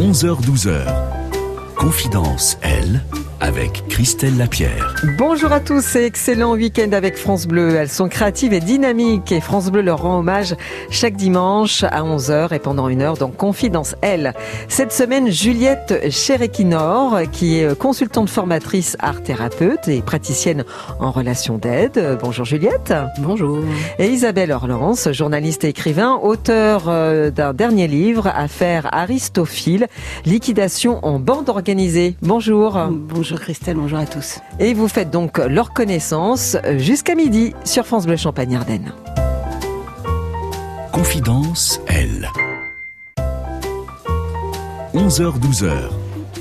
11h-12h. Confidence, elle, avec Christelle Lapierre. Bonjour à tous et excellent week-end avec France Bleu. Elles sont créatives et dynamiques et France Bleu leur rend hommage chaque dimanche à 11h et pendant une heure dans Confidence Elle. Cette semaine, Juliette Cherekinor, qui est consultante formatrice art thérapeute et praticienne en relation d'aide. Bonjour Juliette. Bonjour. Et Isabelle Orlance, journaliste et écrivain, auteur euh, d'un dernier livre, Affaire Aristophile, liquidation en bande organisée. Bonjour. Bonjour Christelle, bonjour à tous. Et vous faites donc leur connaissance jusqu'à midi sur France Bleu Champagne Ardenne. Confidence, elle. 11h-12h.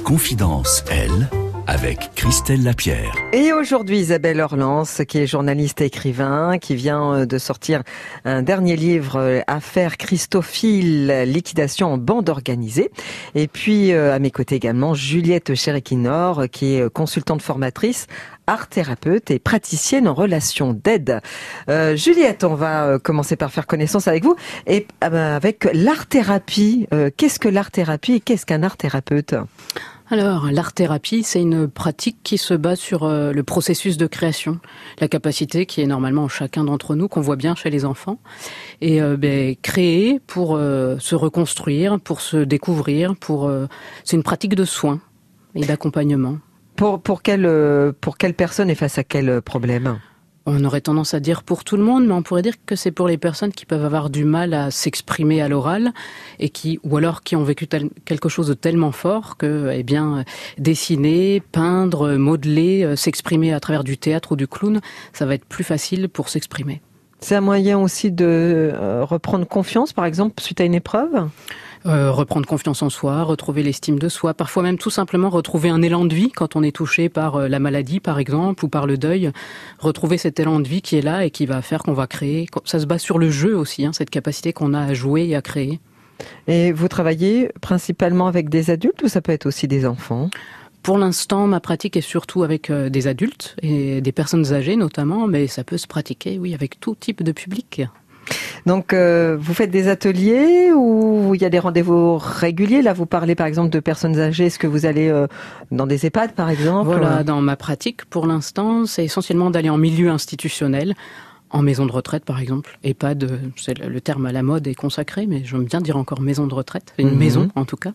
Confidence, elle, avec Christelle Lapierre. Et aujourd'hui, Isabelle Orlance, qui est journaliste et écrivain, qui vient euh, de sortir un dernier livre, euh, Affaire Christophile, liquidation en bande organisée. Et puis, euh, à mes côtés également, Juliette Cherekinor, qui est consultante formatrice art thérapeute et praticienne en relation d'aide. Juliette, on va commencer par faire connaissance avec vous et avec l'art thérapie. Qu'est-ce que l'art thérapie et qu'est-ce qu'un art thérapeute? Alors, l'art-thérapie, c'est une pratique qui se base sur euh, le processus de création, la capacité qui est normalement en chacun d'entre nous, qu'on voit bien chez les enfants, et euh, ben, créer pour euh, se reconstruire, pour se découvrir, pour c'est une pratique de soins et d'accompagnement. Pour, pour, quelle, pour quelle personne et face à quel problème? On aurait tendance à dire pour tout le monde, mais on pourrait dire que c'est pour les personnes qui peuvent avoir du mal à s'exprimer à l'oral et qui, ou alors qui ont vécu quelque chose de tellement fort que, eh bien, dessiner, peindre, modeler, euh, s'exprimer à travers du théâtre ou du clown, ça va être plus facile pour s'exprimer. C'est un moyen aussi de euh, reprendre confiance, par exemple, suite à une épreuve? Euh, reprendre confiance en soi, retrouver l'estime de soi, parfois même tout simplement retrouver un élan de vie quand on est touché par euh, la maladie par exemple ou par le deuil, retrouver cet élan de vie qui est là et qui va faire qu'on va créer. Ça se base sur le jeu aussi, hein, cette capacité qu'on a à jouer et à créer. Et vous travaillez principalement avec des adultes ou ça peut être aussi des enfants? Pour l'instant, ma pratique est surtout avec euh, des adultes et des personnes âgées notamment, mais ça peut se pratiquer, oui, avec tout type de public. Donc, euh, vous faites des ateliers ou il y a des rendez-vous réguliers? Là, vous parlez par exemple de personnes âgées. Est-ce que vous allez euh, dans des EHPAD, par exemple? Voilà, dans ma pratique, pour l'instant, c'est essentiellement d'aller en milieu institutionnel, en maison de retraite par exemple. EHPAD, euh, c'est le terme à la mode est consacré, mais j'aime bien dire encore maison de retraite, une Mhm. maison en tout cas.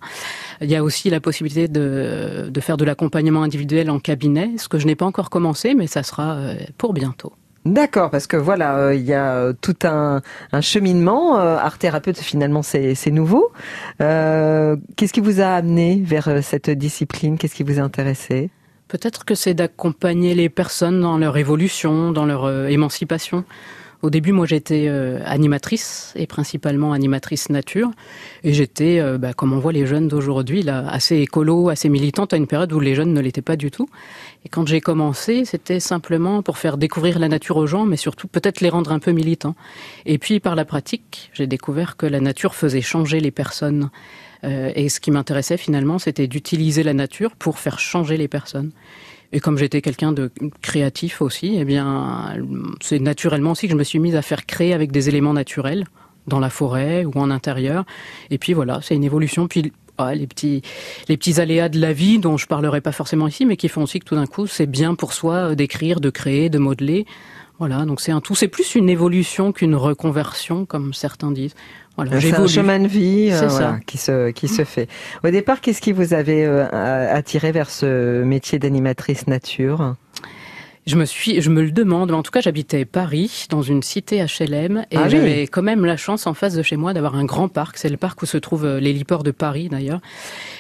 Il y a aussi la possibilité de, de faire de l'accompagnement individuel en cabinet, ce que je n'ai pas encore commencé, mais ça sera pour bientôt. D'accord, parce que voilà, euh, il y a euh, tout un, cheminement. Euh, art thérapeute, finalement, c'est nouveau. Qu'est-ce qui vous a amené vers cette discipline? Qu'est-ce qui vous a intéressé? Peut-être que c'est d'accompagner les personnes dans leur évolution, dans leur émancipation. Au début, moi, j'étais euh, animatrice et principalement animatrice nature. Et j'étais, euh, bah, comme on voit les jeunes d'aujourd'hui, là, assez écolo, assez militante à une période où les jeunes ne l'étaient pas du tout. Et quand j'ai commencé, c'était simplement pour faire découvrir la nature aux gens, mais surtout peut-être les rendre un peu militants. Et puis, par la pratique, j'ai découvert que la nature faisait changer les personnes. Euh, et ce qui m'intéressait finalement, c'était d'utiliser la nature pour faire changer les personnes. Et comme j'étais quelqu'un de créatif aussi, eh bien, c'est naturellement aussi que je me suis mise à faire créer avec des éléments naturels, dans la forêt ou en intérieur. Et puis voilà, c'est une évolution. Puis ah, les petits, les petits aléas de la vie dont je parlerai pas forcément ici, mais qui font aussi que tout d'un coup, c'est bien pour soi d'écrire, de créer, de modeler. Voilà, donc c'est un tout. C'est plus une évolution qu'une reconversion, comme certains disent. Voilà, C'est un chemin de vie euh, voilà, qui se qui se fait. Au départ, qu'est-ce qui vous avait euh, attiré vers ce métier d'animatrice nature? Je me suis, je me le demande, mais en tout cas, j'habitais Paris, dans une cité HLM, et Ah oui. j'avais quand même la chance en face de chez moi d'avoir un grand parc. C'est le parc où se trouvent euh, l'héliport de Paris, d'ailleurs,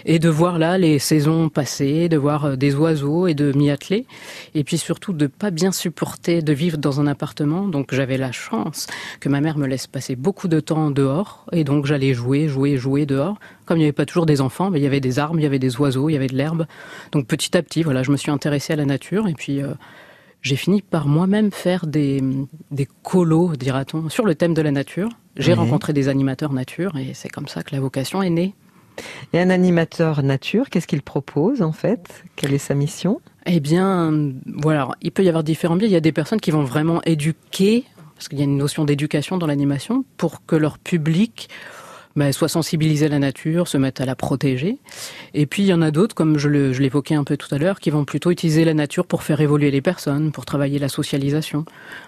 et de voir là les saisons passer, de voir euh, des oiseaux et de m'y atteler, et puis surtout de pas bien supporter de vivre dans un appartement. Donc j'avais la chance que ma mère me laisse passer beaucoup de temps dehors, et donc j'allais jouer, jouer, jouer dehors. Comme il n'y avait pas toujours des enfants, mais il y avait des arbres, il y avait des oiseaux, il y avait de l'herbe. Donc petit à petit, voilà, je me suis intéressée à la nature, et puis euh, j'ai fini par moi-même faire des, des colos, dira-t-on, sur le thème de la nature. J'ai Oui. rencontré des animateurs nature et c'est comme ça que la vocation est née. Et un animateur nature, qu'est-ce qu'il propose en fait? Quelle est sa mission? Eh bien, voilà, il peut y avoir différents biais. Il y a des personnes qui vont vraiment éduquer, parce qu'il y a une notion d'éducation dans l'animation, pour que leur public ben, soit sensibiliser la nature, se mettre à la protéger. Et puis il y en a d'autres, comme je l'évoquais un peu tout à l'heure, qui vont plutôt utiliser la nature pour faire évoluer les personnes, pour travailler la socialisation.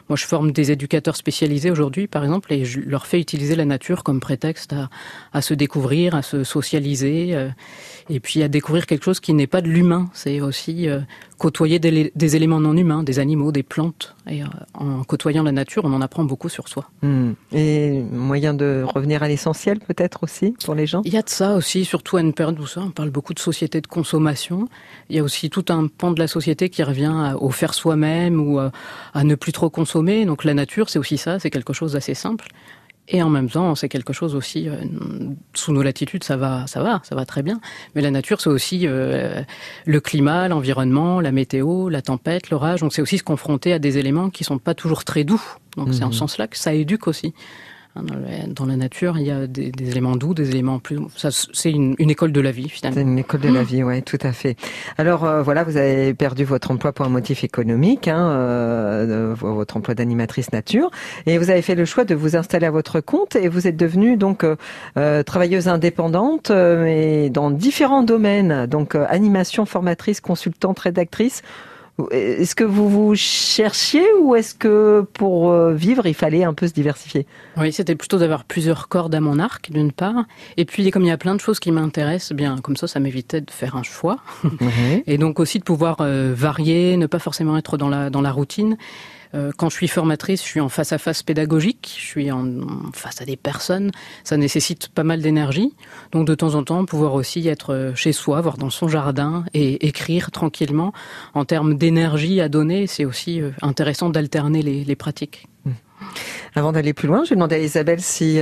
Moi, je forme des éducateurs spécialisés aujourd'hui, par exemple, et je leur fais utiliser la nature comme prétexte à, à se découvrir, à se socialiser, euh, et puis à découvrir quelque chose qui n'est pas de l'humain. C'est aussi euh, côtoyer des, des, éléments non humains, des animaux, des plantes. Et euh, en côtoyant la nature, on en apprend beaucoup sur soi. Hmm. Et moyen de revenir à l'essentiel, peut-être aussi, pour les gens? Il y a de ça aussi, surtout à une période où ça, on parle beaucoup de société de consommation. Il y a aussi tout un pan de la société qui revient au faire soi-même ou à, à ne plus trop consommer. Donc la nature, c'est aussi ça, c'est quelque chose d'assez simple. Et en même temps, c'est quelque chose aussi euh, sous nos latitudes, ça va, ça va, ça va très bien. Mais la nature, c'est aussi euh, le climat, l'environnement, la météo, la tempête, l'orage. Donc c'est aussi se confronter à des éléments qui sont pas toujours très doux. Donc c'est en ce mhm. sens-là que ça éduque aussi. Hein, dans la nature, il y a des, des éléments doux, des éléments plus. C'est une, une, école de la vie finalement. C'est une école de la vie, oui, tout à fait. Alors euh, voilà, vous avez perdu votre emploi pour un motif économique, hein, euh, votre emploi d'animatrice nature, et vous avez fait le choix de vous installer à votre compte et vous êtes devenue donc euh, travailleuse indépendante, mais dans différents domaines, donc animation, formatrice, consultante, rédactrice. Est-ce que vous vous cherchiez ou est-ce que pour euh, vivre, il fallait un peu se diversifier? Oui, c'était plutôt d'avoir plusieurs cordes à mon arc, d'une part. Et puis, comme il y a plein de choses qui m'intéressent, eh bien comme ça, ça m'évitait de faire un choix. Et donc aussi de pouvoir euh, varier, ne pas forcément être dans la, dans la routine. Euh, quand je suis formatrice, je suis en face à face pédagogique, je suis en, face à des personnes, ça nécessite pas mal d'énergie. Donc de temps en temps, pouvoir aussi être euh, chez soi, voir dans son jardin et écrire tranquillement en termes d'énergie à donner, c'est aussi euh, intéressant d'alterner les, pratiques. Mmh. Avant d'aller plus loin, je vais demander à Isabelle si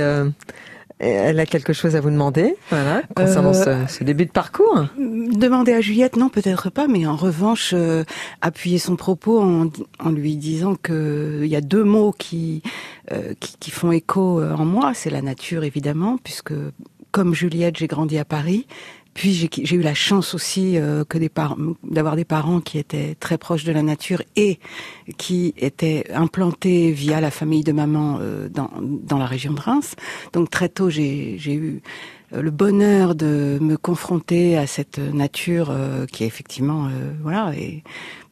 elle a quelque chose à vous demander, voilà, concernant euh, ce, début de parcours. Demander à Juliette, non, peut-être pas, mais en revanche, euh, appuyer son propos en, en lui disant que il y a deux mots qui, euh, qui, qui font écho en moi, c'est la nature évidemment, puisque comme Juliette, j'ai grandi à Paris, puis j'ai eu la chance aussi euh, que des d'avoir des parents qui étaient très proches de la nature et qui étaient implantés via la famille de maman euh, dans, dans la région de Reims. Donc très tôt, j'ai eu euh, le bonheur de me confronter à cette nature qui est effectivement voilà est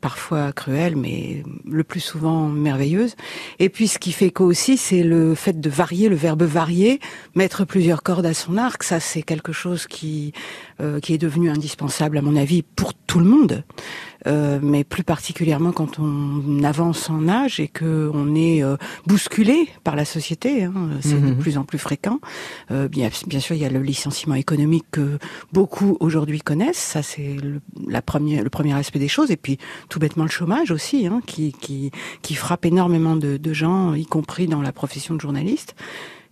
parfois cruelle mais le plus souvent merveilleuse. Et puis ce qui fait qu'aussi aussi c'est le fait de varier le verbe varier mettre plusieurs cordes à son arc. Ça c'est quelque chose qui euh, qui est devenu indispensable à mon avis pour tout le monde, euh, mais plus particulièrement quand on avance en âge et que on est euh, bousculé par la société. Hein, c'est de mhm. plus en plus fréquent. bien, bien sûr, il y a le licenciement économique que beaucoup aujourd'hui connaissent. Ça, c'est le, la première, le premier aspect des choses. Et puis, tout bêtement, le chômage aussi, hein, qui, qui, qui frappe énormément de, de gens, y compris dans la profession de journaliste.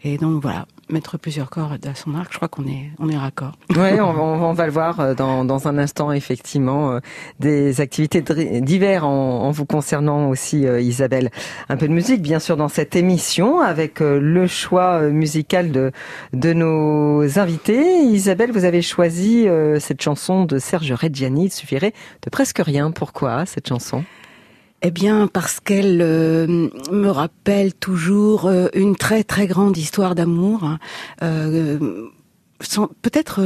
Et donc voilà, mettre plusieurs cordes à son arc, je crois qu'on est, on est raccord. Oui, on, on, va le voir euh, dans, dans un instant, effectivement, euh, des activités divers en, en, vous concernant aussi, euh, Isabelle. Un peu de musique, bien sûr, dans cette émission, avec le choix musical de, de nos invités. Isabelle, vous avez choisi cette chanson de Serge Reggiani, il suffirait de presque rien. Pourquoi cette chanson? Eh bien, parce qu'elle euh, me rappelle toujours euh, une très très grande histoire d'amour. Hein. Euh, peut-être,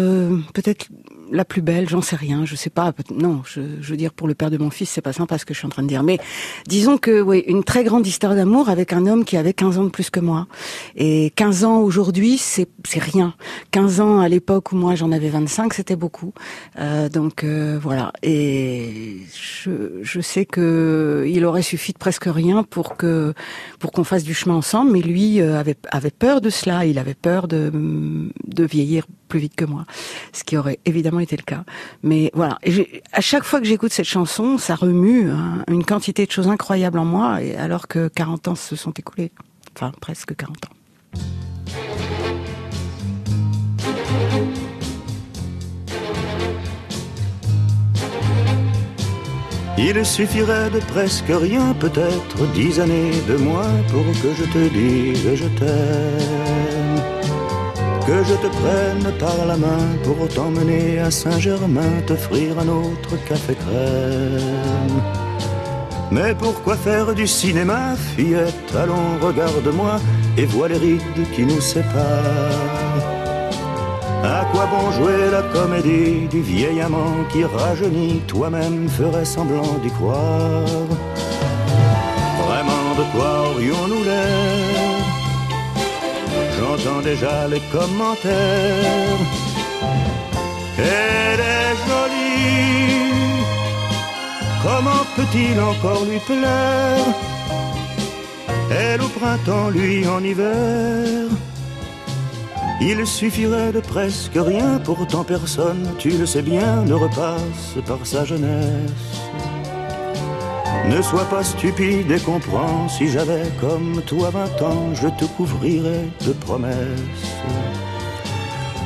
peut-être la plus belle, j'en sais rien, je sais pas. Non, je, je, veux dire pour le père de mon fils, c'est pas sympa ce que je suis en train de dire. Mais disons que oui, une très grande histoire d'amour avec un homme qui avait 15 ans de plus que moi. Et 15 ans aujourd'hui, c'est c'est rien. 15 ans à l'époque où moi j'en avais 25, c'était beaucoup. Euh, donc euh, voilà. Et je, je sais que il aurait suffi de presque rien pour que pour qu'on fasse du chemin ensemble. Mais lui euh, avait avait peur de cela. Il avait peur de de vieillir plus vite que moi, ce qui aurait évidemment été le cas. Mais voilà, à chaque fois que j'écoute cette chanson, ça remue hein, une quantité de choses incroyables en moi, et alors que 40 ans se sont écoulés, enfin presque 40 ans. Il suffirait de presque rien, peut-être dix années de moins pour que je te dise je t'aime que je te prenne par la main pour t'emmener à Saint-Germain, t'offrir un autre café crème. Mais pourquoi faire du cinéma, fillette? Allons, regarde-moi et vois les rides qui nous séparent. bon jouer la comédie du vieil amant qui rajeunit, toi-même ferais semblant d'y croire? Vraiment de quoi aurions-nous l'air? J'entends déjà les commentaires. Elle est jolie, comment peut-il encore lui plaire? Elle au printemps, lui en hiver. Il suffirait de presque rien, pourtant personne, tu le sais bien, ne repasse par sa jeunesse. Ne sois pas stupide et comprends, si j'avais comme toi vingt ans, je te couvrirais de promesses.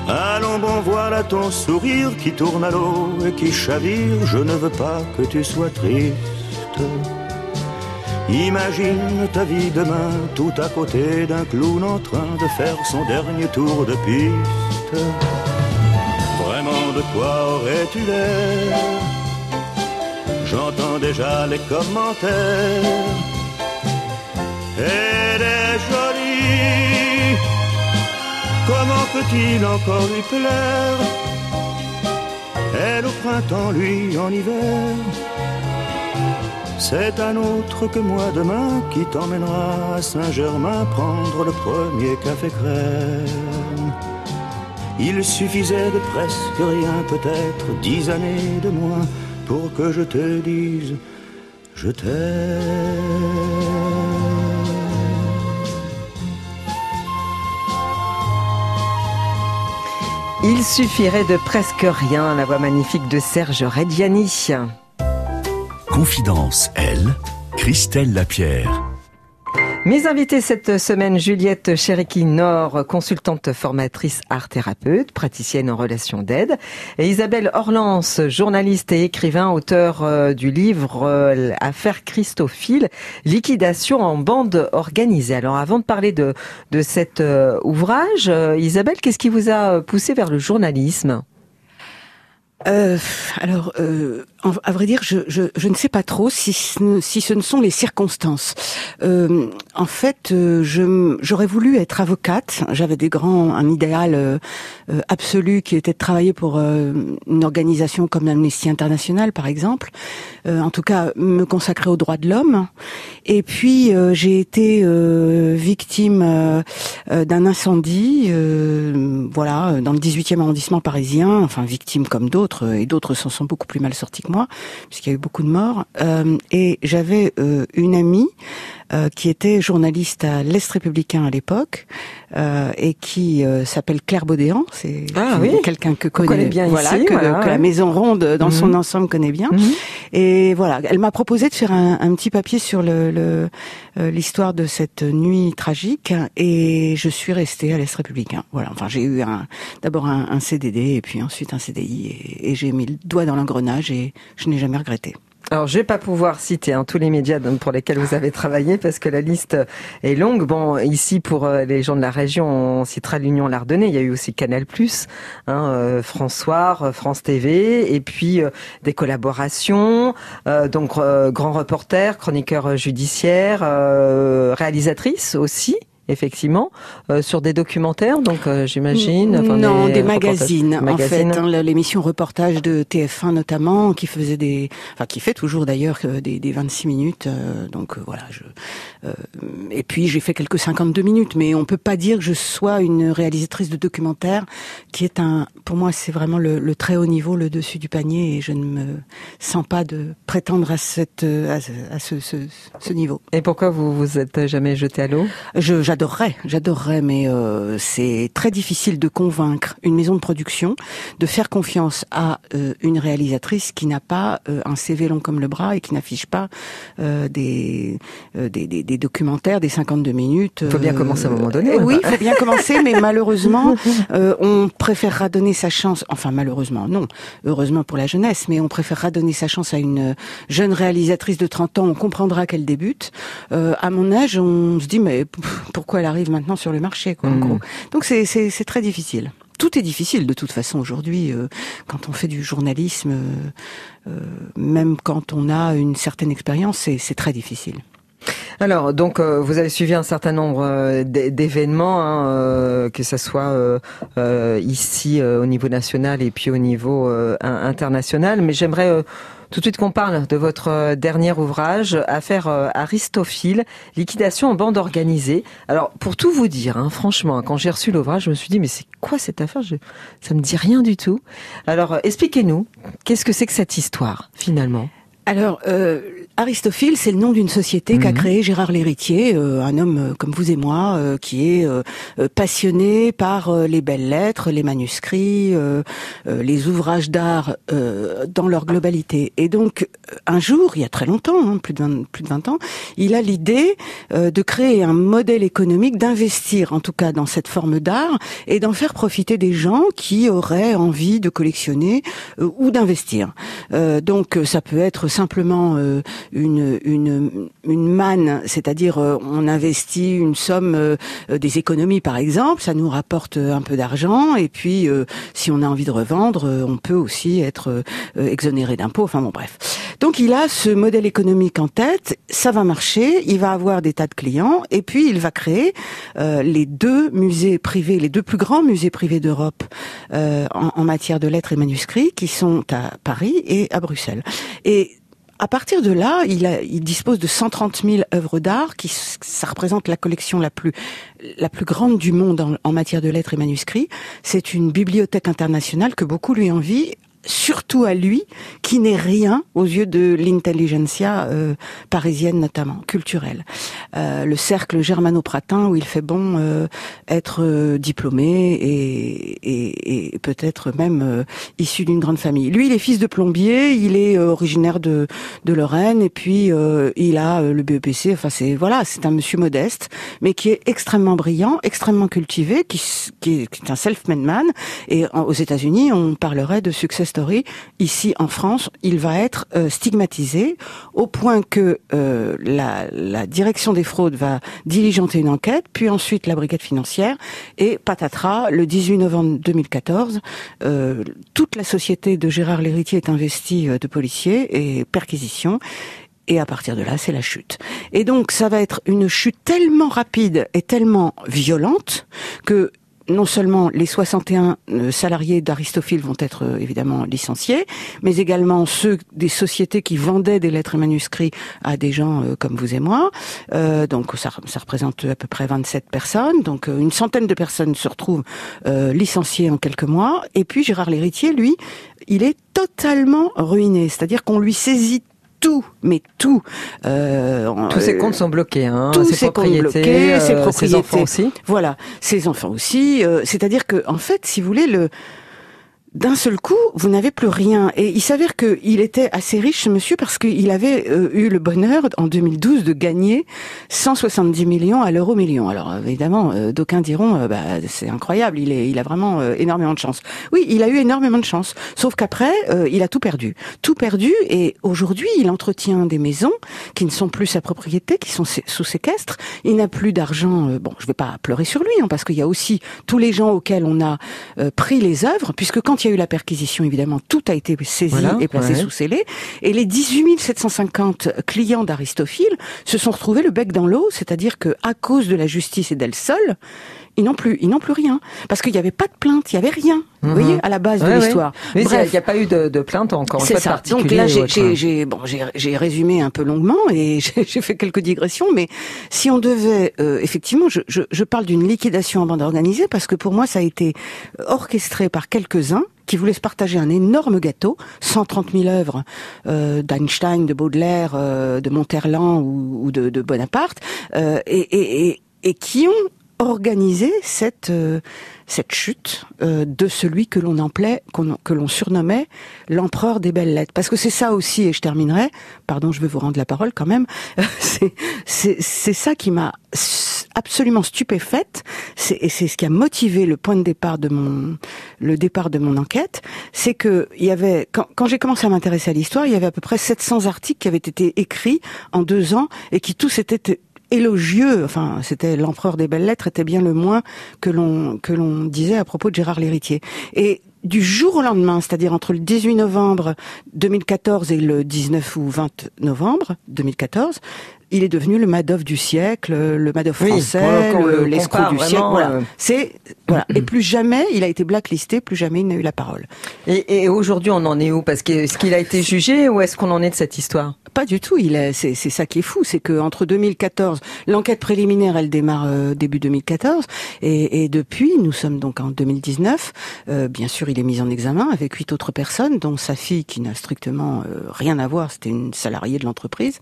Allons bon, voilà ton sourire qui tourne à l'eau et qui chavire, je ne veux pas que tu sois triste. Imagine ta vie demain tout à côté d'un clown en train de faire son dernier tour de piste. Vraiment de quoi aurais-tu l'air? Déjà les commentaires. Elle est jolie, comment peut-il encore lui plaire? Elle au printemps, lui en hiver. C'est un autre que moi demain qui t'emmènera à Saint-Germain prendre le premier café crème. Il suffisait de presque rien, peut-être dix années de moins, pour que je te dise je t'aime. Il suffirait de presque rien, la voix magnifique de Serge Reggiani. Confidence, elle, Christelle Lapierre. Mes invités cette semaine, Juliette Cheriki-Nord, consultante formatrice art-thérapeute, praticienne en relations d'aide, et Isabelle Orlance, journaliste et écrivain, auteur euh, du livre euh, Affaire Christophile, liquidation en bande organisée. Alors avant de parler de, de cet euh, ouvrage, Isabelle, qu'est-ce qui vous a poussé vers le journalisme? Euh, alors, euh, à vrai dire, je, ne sais pas trop si ce, si ce ne sont les circonstances. Euh, en fait, euh, j'aurais voulu être avocate. J'avais des grands, un idéal euh, euh, absolu qui était de travailler pour une organisation comme l'Amnesty International, par exemple. en tout cas, me consacrer aux droits de l'homme. Et puis, j'ai été victime d'un incendie, voilà, dans le 18e arrondissement parisien. Enfin, victime comme d'autres et d'autres s'en sont beaucoup plus mal sortis que moi, puisqu'il y a eu beaucoup de morts. Euh, et j'avais euh, une amie euh, qui était journaliste à l'Est républicain à l'époque euh, et qui euh, s'appelle Claire Baudéan. C'est ah, oui. quelqu'un que connaît, bien voilà, ici, que, voilà, que ouais. la Maison Ronde dans Mhm. son ensemble connaît bien. Mhm. Et voilà, elle m'a proposé de faire un, un petit papier sur le le, euh, l'histoire de cette nuit tragique et je suis restée à l'Est républicain. Voilà, enfin j'ai eu un d'abord un, un CDD et puis ensuite un CDI et, et j'ai mis le doigt dans l'engrenage et je n'ai jamais regretté. Alors, je vais pas pouvoir citer hein, tous les médias pour lesquels vous avez travaillé parce que la liste est longue. Bon, ici pour euh, les gens de la région, on citera l'Union Lardonnais. Il y a eu aussi Canal+, hein, euh, François, euh, France TV, et puis euh, des collaborations. donc, grand reporter, chroniqueur judiciaire, réalisatrice aussi. Effectivement, euh, sur des documentaires, donc euh, j'imagine. enfin, non, des, magazines, magazines. en fait. hein, L'émission reportage de TF1 notamment, qui faisait des, enfin qui fait toujours d'ailleurs des, des 26 minutes. euh, donc voilà. Je, et puis j'ai fait quelques 52 minutes, mais on peut pas dire que je sois une réalisatrice de documentaire, qui est un, pour moi c'est vraiment le, le très haut niveau, le dessus du panier, et je ne me sens pas de prétendre à cette, à, ce- à ce, ce, ce niveau. Et pourquoi vous vous êtes jamais jeté à l'eau? J'adorerais, j'adorerais, mais euh, c'est très difficile de convaincre une maison de production de faire confiance à euh, une réalisatrice qui n'a pas euh, un CV long comme le bras et qui n'affiche pas euh, des, euh, des, des, des documentaires, des 52 minutes. Faut bien euh, commencer à un moment donné, oui, il faut bien commencer, mais malheureusement, euh, on préférera donner sa chance. Enfin, malheureusement, non. Heureusement pour la jeunesse, mais on préférera donner sa chance à une jeune réalisatrice de 30 ans. On comprendra qu'elle débute. Euh, à mon âge, on se dit mais pff, pourquoi elle arrive maintenant sur le marché, quoi, en Mm. gros. Donc c'est très difficile. Tout est difficile de toute façon aujourd'hui euh, quand on fait du journalisme, euh, euh, même quand on a une certaine expérience, c'est c'est très difficile. Alors, donc, euh, vous avez suivi un certain nombre euh, d'événements, hein, euh, que ce soit ici au niveau national et puis au niveau international. Mais j'aimerais tout de suite qu'on parle de votre dernier ouvrage, Affaire Aristophile, liquidation en bande organisée. Alors, pour tout vous dire, hein, franchement, quand j'ai reçu l'ouvrage, je me suis dit, mais c'est quoi cette affaire? Ça me dit rien du tout. Alors, expliquez-nous, qu'est-ce que c'est que cette histoire, finalement? Alors, euh, Aristophile, c'est le nom d'une société qu'a mhm. créé Gérard Lhéritier, euh, un homme euh, comme vous et moi, euh, qui est passionné par les belles lettres, les manuscrits, les ouvrages d'art dans leur globalité. Et donc, un jour, il y a très longtemps, hein, plus, de 20, plus de 20 ans, il a l'idée de créer un modèle économique, d'investir en tout cas dans cette forme d'art et d'en faire profiter des gens qui auraient envie de collectionner ou d'investir. donc, ça peut être simplement une, une, une manne, c'est-à-dire euh, on investit une somme euh, des économies par exemple, ça nous rapporte un peu d'argent et puis euh, si on a envie de revendre, on peut aussi être exonéré d'impôts, enfin bon bref. Donc il a ce modèle économique en tête, ça va marcher, il va avoir des tas de clients et puis il va créer les deux musées privés, les deux plus grands musées privés d'Europe en, en, matière de lettres et manuscrits qui sont à Paris et à Bruxelles. Et à partir de là, il, dispose de 130 000 œuvres d'art, qui ça représente la collection la plus la plus grande du monde en, en matière de lettres et manuscrits. C'est une bibliothèque internationale que beaucoup lui envient surtout à lui, qui n'est rien aux yeux de l'intelligentsia euh, parisienne notamment, culturelle. Euh, le cercle germano-pratin où il fait bon euh, être diplômé et, et, et peut-être même issu d'une grande famille. Lui, il est fils de plombier, il est originaire de, de Lorraine et puis il a le BEPC. Enfin, c'est voilà, c'est un monsieur modeste, mais qui est extrêmement brillant, extrêmement cultivé, qui, qui est un self-made man. Et aux États-Unis, on parlerait de succès Ici, en France, il va être euh, stigmatisé au point que euh, la, la, direction des fraudes va diligenter une enquête, puis ensuite la brigade financière, et patatras, le 18 novembre 2014, euh, toute la société de Gérard Lhéritier est investie de policiers et perquisitions. Et à partir de là, c'est la chute. Et donc, ça va être une chute tellement rapide et tellement violente que non seulement les 61 euh, salariés d'Aristophile vont être euh, évidemment licenciés, mais également ceux des sociétés qui vendaient des lettres et manuscrits à des gens euh, comme vous et moi. donc ça, ça, représente à peu près 27 personnes. Donc une centaine de personnes se retrouvent licenciées en quelques mois. Et puis Gérard Lhéritier, lui, il est totalement ruiné. C'est-à-dire qu'on lui saisit tout, mais tout. Euh, Tous ses comptes sont bloqués, hein. Tous ses, comptes bloqués, euh, ses propriétés. Ses enfants aussi. Voilà, ses enfants aussi. Euh, c'est-à-dire que, en fait, si vous voulez, le d'un seul coup, vous n'avez plus rien. Et il s'avère qu'il était assez riche, monsieur, parce qu'il avait euh, eu le bonheur, en 2012, de gagner 170 millions à l'euro million. Alors, évidemment, euh, d'aucuns diront, euh, bah, c'est incroyable, il, est, il a vraiment énormément de chance. Oui, il a eu énormément de chance. Sauf qu'après, il a tout perdu. Tout perdu, et aujourd'hui, il entretient des maisons qui ne sont plus sa propriété, qui sont sous séquestre. Il n'a plus d'argent. bon, je vais pas pleurer sur lui, hein, parce qu'il y a aussi tous les gens auxquels on a pris les œuvres, puisque quand il a eu la perquisition, évidemment, tout a été saisi et placé sous scellé. Et les 18 750 clients d'Aristophile se sont retrouvés le bec dans l'eau, c'est-à-dire que à cause de la justice et d'elle seule, ils n'ont plus, ils n'ont plus rien parce qu'il n'y avait pas de plainte, il n'y avait rien. Vous mhm. voyez, à la base de l'histoire. Mais il n'y a pas eu de, de plainte encore. C'est ça. Donc là, j'ai, bon, résumé un peu longuement et j'ai fait quelques digressions. Mais si on devait, euh, effectivement, je, je, je parle d'une liquidation en bande organisée parce que pour moi, ça a été orchestré par quelques-uns qui voulaient se partager un énorme gâteau, 130 000 œuvres euh, d'Einstein, de Baudelaire, euh, de Monterland ou, de, de, Bonaparte, euh, et, et, et, qui ont organisé cette euh, cette chute euh, de celui que l'on appelait, que l'on surnommait l'empereur des belles lettres. Parce que c'est ça aussi, et je terminerai. Pardon, je vais vous rendre la parole quand même. c'est c'est ça qui m'a absolument stupéfaite, et c'est ce qui a motivé le point de départ de mon le départ de mon enquête, c'est que il y avait quand, j'ai commencé à m'intéresser à l'histoire, il y avait à peu près 700 articles qui avaient été écrits en deux ans et qui tous étaient élogieux, enfin c'était l'empereur des belles lettres était bien le moins que l'on que l'on disait à propos de Gérard l'héritier. Et du jour au lendemain, c'est-à-dire entre le 18 novembre 2014 et le 19 ou 20 novembre 2014, il est devenu le Madoff du siècle, le Madoff Oui, français, le- le l'escroc du siècle. Voilà. euh, C'est voilà. Et plus jamais il a été blacklisté, plus jamais il n'a eu la parole. Et, et aujourd'hui, on en est où? Parce que est-ce qu'il a été jugé ou est-ce qu'on en est de cette histoire? Pas du tout. Il est, c'est, ça qui est fou, c'est que entre 2014, l'enquête préliminaire, elle démarre euh, début 2014, et, et depuis, nous sommes donc en 2019. euh, bien sûr, il est mis en examen avec huit autres personnes, dont sa fille qui n'a strictement rien à voir. C'était une salariée de l'entreprise,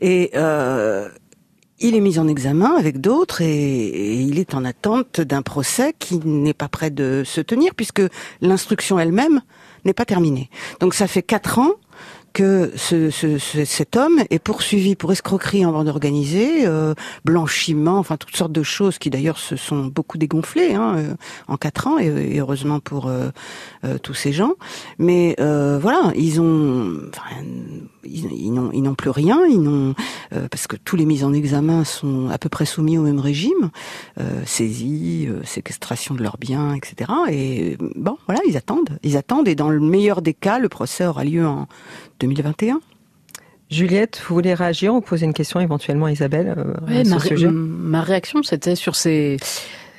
et euh, il est mis en examen avec d'autres, et, il est en attente d'un procès qui n'est pas prêt de se tenir puisque l'instruction elle-même n'est pas terminée. Donc ça fait quatre ans que ce, ce- ce- cet homme est poursuivi pour escroquerie en bande organisée, euh, blanchiment, enfin toutes sortes de choses qui d'ailleurs se sont beaucoup dégonflées hein, euh, en quatre ans et, heureusement pour euh, euh, tous ces gens. Mais euh, voilà, ils ont, ils, ils n'ont, ils n'ont plus rien, ils n'ont euh, parce que tous les mises en examen sont à peu près soumis au même régime, euh, saisie, euh, séquestration de leurs biens, etc. Et bon, voilà, ils attendent, ils attendent et dans le meilleur des cas, le procès aura lieu en 2021. Juliette, vous voulez réagir ou poser une question éventuellement à Isabelle euh, Ouais, à ce ma, ré- sujet? ma réaction, c'était sur ces,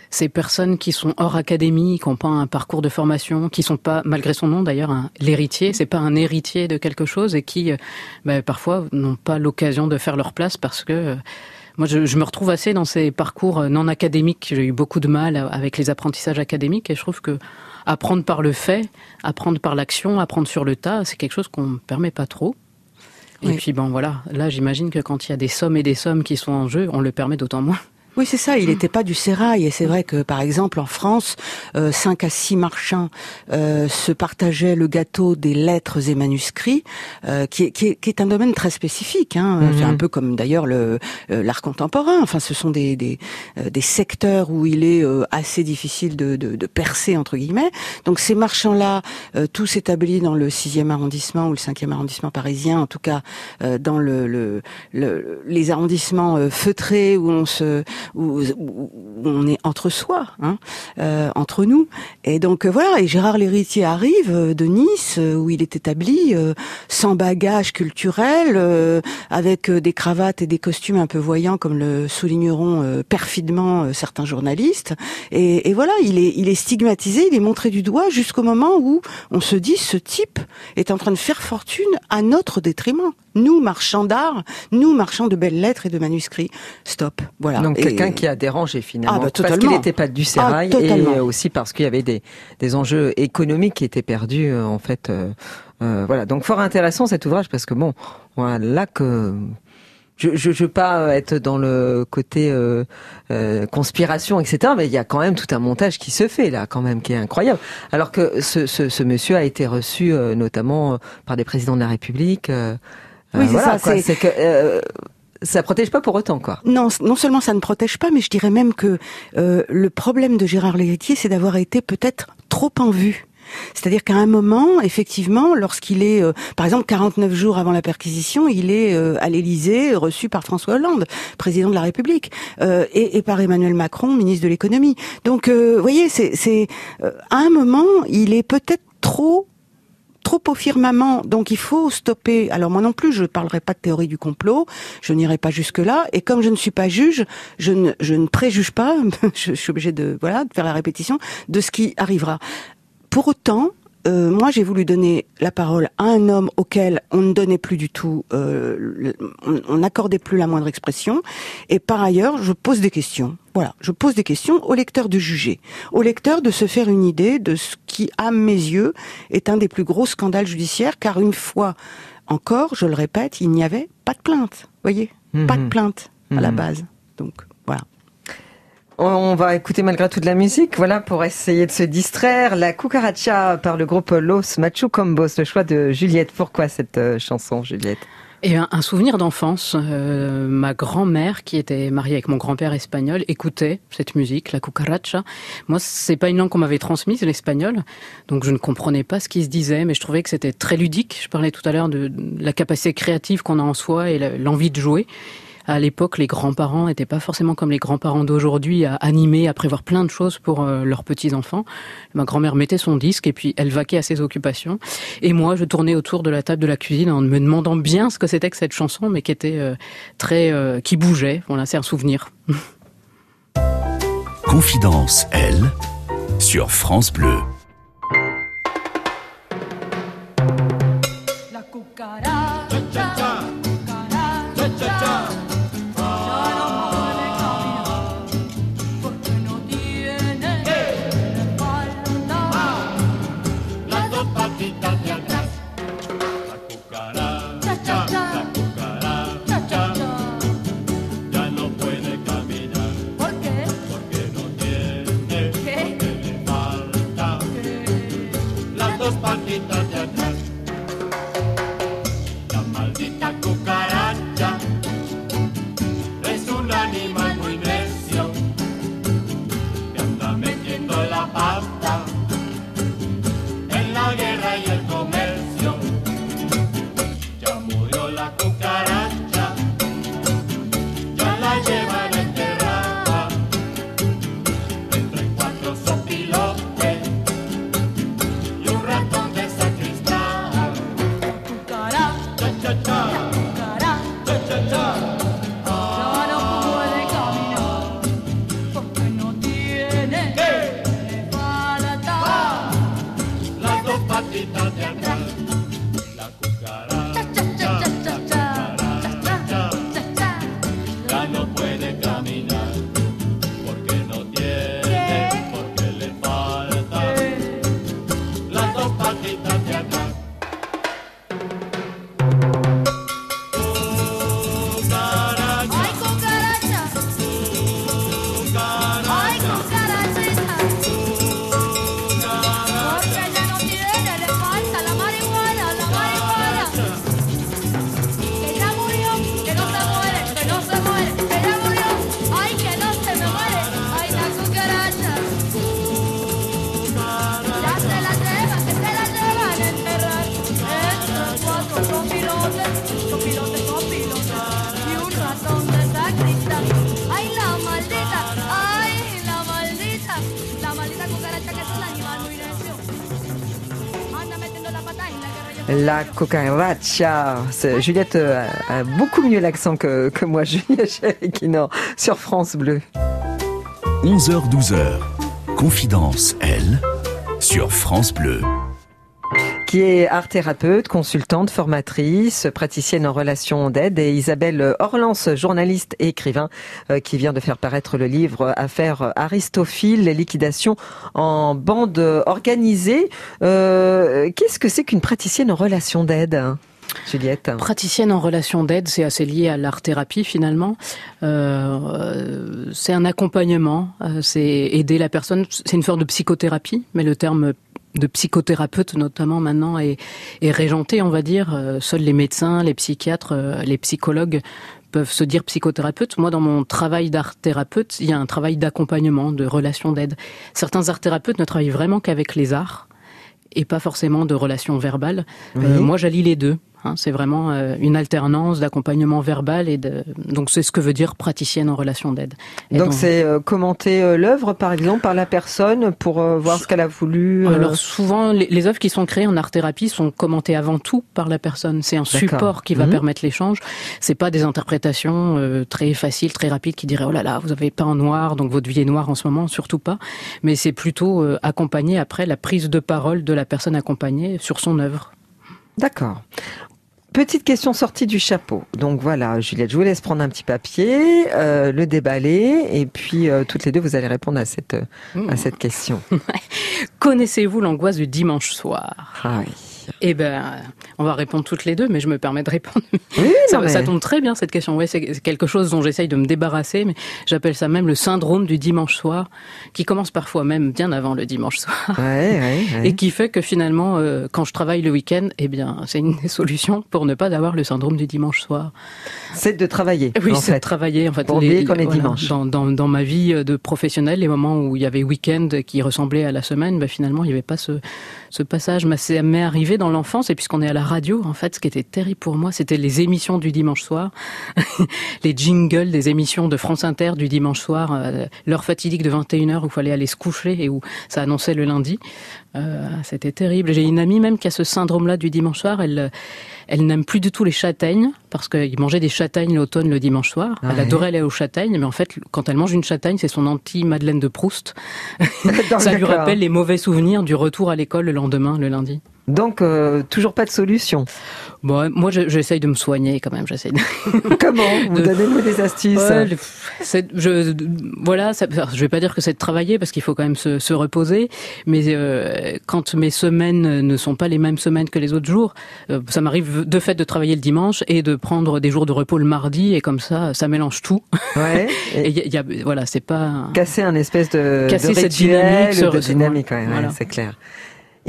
ces personnes qui sont hors académie, qui n'ont pas un parcours de formation, qui sont pas, malgré son nom d'ailleurs, l'héritier, c'est pas un héritier de quelque chose et qui, euh, bah, parfois, n'ont pas l'occasion de faire leur place parce que euh, moi, je, je me retrouve assez dans ces parcours euh, non académiques. J'ai eu beaucoup de mal avec les apprentissages académiques et je trouve que apprendre par le fait, apprendre par l'action, apprendre sur le tas, c'est quelque chose qu'on ne permet pas trop. Et puis bon voilà, là j'imagine que quand il y a des sommes et des sommes qui sont en jeu, on le permet d'autant moins. Oui, c'est ça. Il n'était pas du sérail. Et c'est vrai que, par exemple, en France, euh, cinq à six marchands euh, se partageaient le gâteau des lettres et manuscrits, euh, qui, est, qui, est, qui est un domaine très spécifique. Hein. Mhm. C'est un peu comme d'ailleurs le euh, l'art contemporain. Enfin, ce sont des des, euh, des secteurs où il est euh, assez difficile de, de, de percer entre guillemets. Donc ces marchands-là, euh, tous établis dans le sixième arrondissement ou le cinquième arrondissement parisien, en tout cas euh, dans le, le, le- les arrondissements euh, feutrés où on se où, où on est entre soi, hein, euh, entre nous. Et donc euh, voilà. Et Gérard l'héritier arrive euh, de Nice euh, où il est établi, euh, sans bagage culturel, euh, avec des cravates et des costumes un peu voyants, comme le souligneront euh, perfidement euh, certains journalistes. Et, et voilà, il est, il est stigmatisé, il est montré du doigt jusqu'au moment où on se dit ce type est en train de faire fortune à notre détriment. Nous, marchands d'art, nous, marchands de belles lettres et de manuscrits. Stop. Voilà. Donc Et- quelqu'un qui a dérangé finalement, Ah, bah, parce qu'il n'était pas du sérail Ah, totalement. et aussi parce qu'il y avait des, des enjeux économiques qui étaient perdus euh, en fait. euh, euh, voilà, donc fort intéressant cet ouvrage parce que bon, voilà là que je je, je veux pas être dans le côté euh, euh, conspiration etc. Mais il y a quand même tout un montage qui se fait là quand même qui est incroyable. Alors que ce, ce, ce monsieur a été reçu euh, notamment par des présidents de la République. Oui, c'est voilà, ça, c'est- que ça protège pas pour autant quoi. Non, non seulement ça ne protège pas, mais je dirais même que euh, le problème de Gérard L'Héritier, c'est d'avoir été peut-être trop en vue. C'est-à-dire qu'à un moment, effectivement, lorsqu'il est, euh, par exemple, 49 jours avant la perquisition, il est euh, à l'Élysée, reçu par François Hollande, président de la République, euh, et, et par Emmanuel Macron, ministre de l'économie. Donc, euh, vous voyez, c'est, c'est euh, à un moment, il est peut-être trop trop au firmament, donc il faut stopper. Alors moi non plus, je ne parlerai pas de théorie du complot, je n'irai pas jusque là. Et comme je ne suis pas juge, je ne, préjuge pas. je, suis obligée de voilà de faire la répétition de ce qui arrivera. Pour autant, euh, moi, j'ai voulu donner la parole à un homme auquel on ne donnait plus du tout, euh, on n'accordait plus la moindre expression. Et par ailleurs, je pose des questions. Voilà, je pose des questions au lecteur de juger, au lecteur de se faire une idée de ce qui, à mes yeux, est un des plus gros scandales judiciaires, car une fois encore, je le répète, il n'y avait pas de plainte. Voyez, pas de Mhm. plainte à la Mhm. base. Donc voilà. On va écouter malgré tout de la musique, voilà, pour essayer de se distraire. La cucaracha par le groupe Los Machu Combos, le choix de Juliette. Pourquoi cette euh, chanson, Juliette? Et un, souvenir d'enfance, euh, ma grand-mère, qui était mariée avec mon grand-père espagnol, écoutait cette musique, la cucaracha. Moi, c'est pas une langue qu'on m'avait transmise, l'espagnol, donc je ne comprenais pas ce qui se disait, mais je trouvais que c'était très ludique. Je parlais tout à l'heure de, la capacité créative qu'on a en soi et l'envie de jouer. À l'époque, les grands-parents n'étaient pas forcément comme les grands-parents d'aujourd'hui à animer, à prévoir plein de choses pour euh, leurs petits-enfants. Ma grand-mère mettait son disque et puis elle vaquait à ses occupations. Et moi, je tournais autour de la table de la cuisine en me demandant bien ce que c'était que cette chanson, mais qui était euh, très, euh, qui bougeait. Voilà, c'est un souvenir. Confidence, elle, sur France Bleu. La cucaracha. Juliette euh, a beaucoup mieux l'accent que, que moi, Juliette Chériquinor, sur France Bleu. 11h-12h. Confidence, elle, sur France Bleu qui est art thérapeute, consultante, formatrice, praticienne en relations d'aide, et Isabelle Orlance, journaliste et écrivain, euh, qui vient de faire paraître le livre Affaire Aristophile, les liquidations en bande organisée. Euh, qu'est-ce que c'est qu'une praticienne en relations d'aide Juliette? Praticienne en relation d'aide, c'est assez lié à l'art-thérapie finalement. Euh, c'est un accompagnement, c'est aider la personne. C'est une forme de psychothérapie, mais le terme de psychothérapeutes notamment maintenant est, est régenté, on va dire. Euh, seuls les médecins, les psychiatres, euh, les psychologues peuvent se dire psychothérapeutes. Moi, dans mon travail d'art thérapeute, il y a un travail d'accompagnement, de relation d'aide. Certains art thérapeutes ne travaillent vraiment qu'avec les arts et pas forcément de relations verbales. Euh, moi, j'allie les deux. Hein, c'est vraiment euh, une alternance d'accompagnement verbal et de... donc c'est ce que veut dire praticienne en relation d'aide. Donc c'est euh, commenter euh, l'œuvre par exemple par la personne pour voir ce qu'elle a voulu. Alors souvent les, les, œuvres qui sont créées en art thérapie sont commentées avant tout par la personne. C'est un support qui va mhm. permettre l'échange. C'est pas des interprétations très faciles, très rapides qui diraient oh là là vous avez pas en noir donc votre vie est noire en ce moment surtout pas. Mais c'est plutôt accompagner après la prise de parole de la personne accompagnée sur son œuvre. D'accord. Petite question sortie du chapeau. Donc voilà, Juliette, je vous laisse prendre un petit papier, euh, le déballer, et puis euh, toutes les deux, vous allez répondre à cette, à cette question. Connaissez-vous l'angoisse du dimanche soir? Ah oui. Eh ben, on va répondre toutes les deux, mais je me permets de répondre. Oui, ça, tombe très bien cette question. Oui, c'est quelque chose dont j'essaye de me débarrasser, mais j'appelle ça même le syndrome du dimanche soir, qui commence parfois même bien avant le dimanche soir, ouais, ouais, et qui fait que finalement, euh, quand je travaille le week-end, eh bien, c'est une des solutions pour ne pas avoir le syndrome du dimanche soir. C'est de travailler. Oui, c'est de travailler. En fait, pour les, qu'on est dimanche. Dans, dans, dans, ma vie de professionnelle, les moments où il y avait week-end qui ressemblait à la semaine, ben, finalement, il n'y avait pas ce ce passage m'est arrivé dans l'enfance, et puisqu'on est à la radio, en fait, ce qui était terrible pour moi, c'était les émissions du dimanche soir, les jingles des émissions de France Inter du dimanche soir, euh, l'heure fatidique de 21h où il fallait aller se coucher et où ça annonçait le lundi. Euh, c'était terrible. J'ai une amie même qui a ce syndrome-là du dimanche soir. Elle, elle n'aime plus du tout les châtaignes parce qu'il mangeait des châtaignes l'automne le dimanche soir. Elle adorait aller aux châtaignes, mais en fait, quand elle mange une châtaigne, c'est son anti-Madeleine de Proust. Ça lui rappelle les mauvais souvenirs du retour à l'école le lendemain, le lundi. Donc, euh, toujours pas de solution. Bon, moi, j'essaye de me soigner quand même. J'essaye. Comment Vous donnez-moi des astuces. je, voilà, ça, je vais pas dire que c'est de travailler parce qu'il faut quand même se, se reposer. Mais euh, quand mes semaines ne sont pas les mêmes semaines que les autres jours, euh, ça m'arrive de fait de travailler le dimanche et de prendre des jours de repos le mardi et comme ça, ça mélange tout. Ouais. et y a, voilà, c'est pas casser un espèce de casser de cette dynamique, de dynamique, ouais, voilà. c'est clair.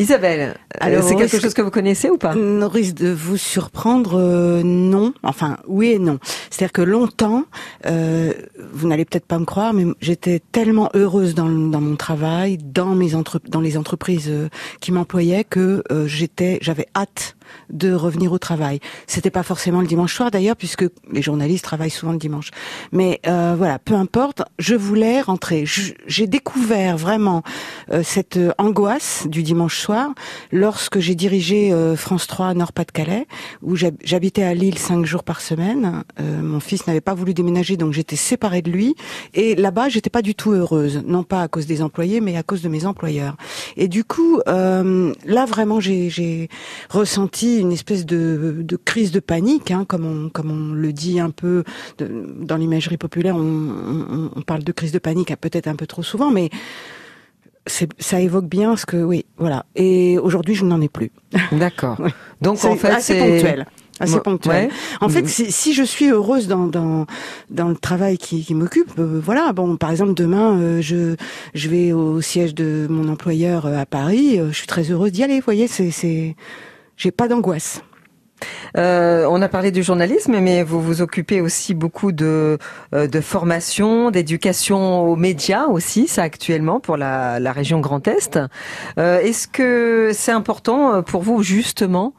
Isabelle, euh, c'est quelque chose que vous connaissez ou pas? Risque de vous surprendre, euh, non. Enfin, oui et non. C'est-à-dire que longtemps, euh, vous n'allez peut-être pas me croire, mais j'étais tellement heureuse dans, dans, mon travail, dans mes entre, dans les entreprises euh, qui m'employaient, que j'étais, j'avais hâte de revenir au travail. C'était pas forcément le dimanche soir d'ailleurs, puisque les journalistes travaillent souvent le dimanche. Mais euh, voilà, peu importe, je voulais rentrer. J'ai découvert vraiment euh, cette euh, angoisse du dimanche soir lorsque j'ai dirigé France 3 Nord-Pas-de-Calais, où j'habitais à Lille cinq jours par semaine. mon fils n'avait pas voulu déménager, donc j'étais séparée de lui. Et là-bas, j'étais pas du tout heureuse, non pas à cause des employés, mais à cause de mes employeurs. Et du coup, là vraiment, j'ai ressenti une espèce de, crise de panique, hein, comme, on, comme on le dit un peu dans l'imagerie populaire, on, parle de crise de panique peut-être un peu trop souvent, mais ça évoque bien ce que oui voilà et aujourd'hui je n'en ai plus d'accord donc en fait c'est ponctuel assez ponctuel. En fait, mm-hmm. si, je suis heureuse dans dans, dans le travail qui, qui m'occupe, euh, voilà. Bon, par exemple, demain, euh, je je vais au siège de mon employeur euh, à Paris. je suis très heureuse d'y aller. Vous voyez, c'est c'est j'ai pas d'angoisse. Euh, on a parlé du journalisme, mais vous vous occupez aussi beaucoup de, euh, de formation, d'éducation aux médias aussi, ça actuellement pour la, la région Grand Est. Euh, Est-ce que c'est important pour vous justement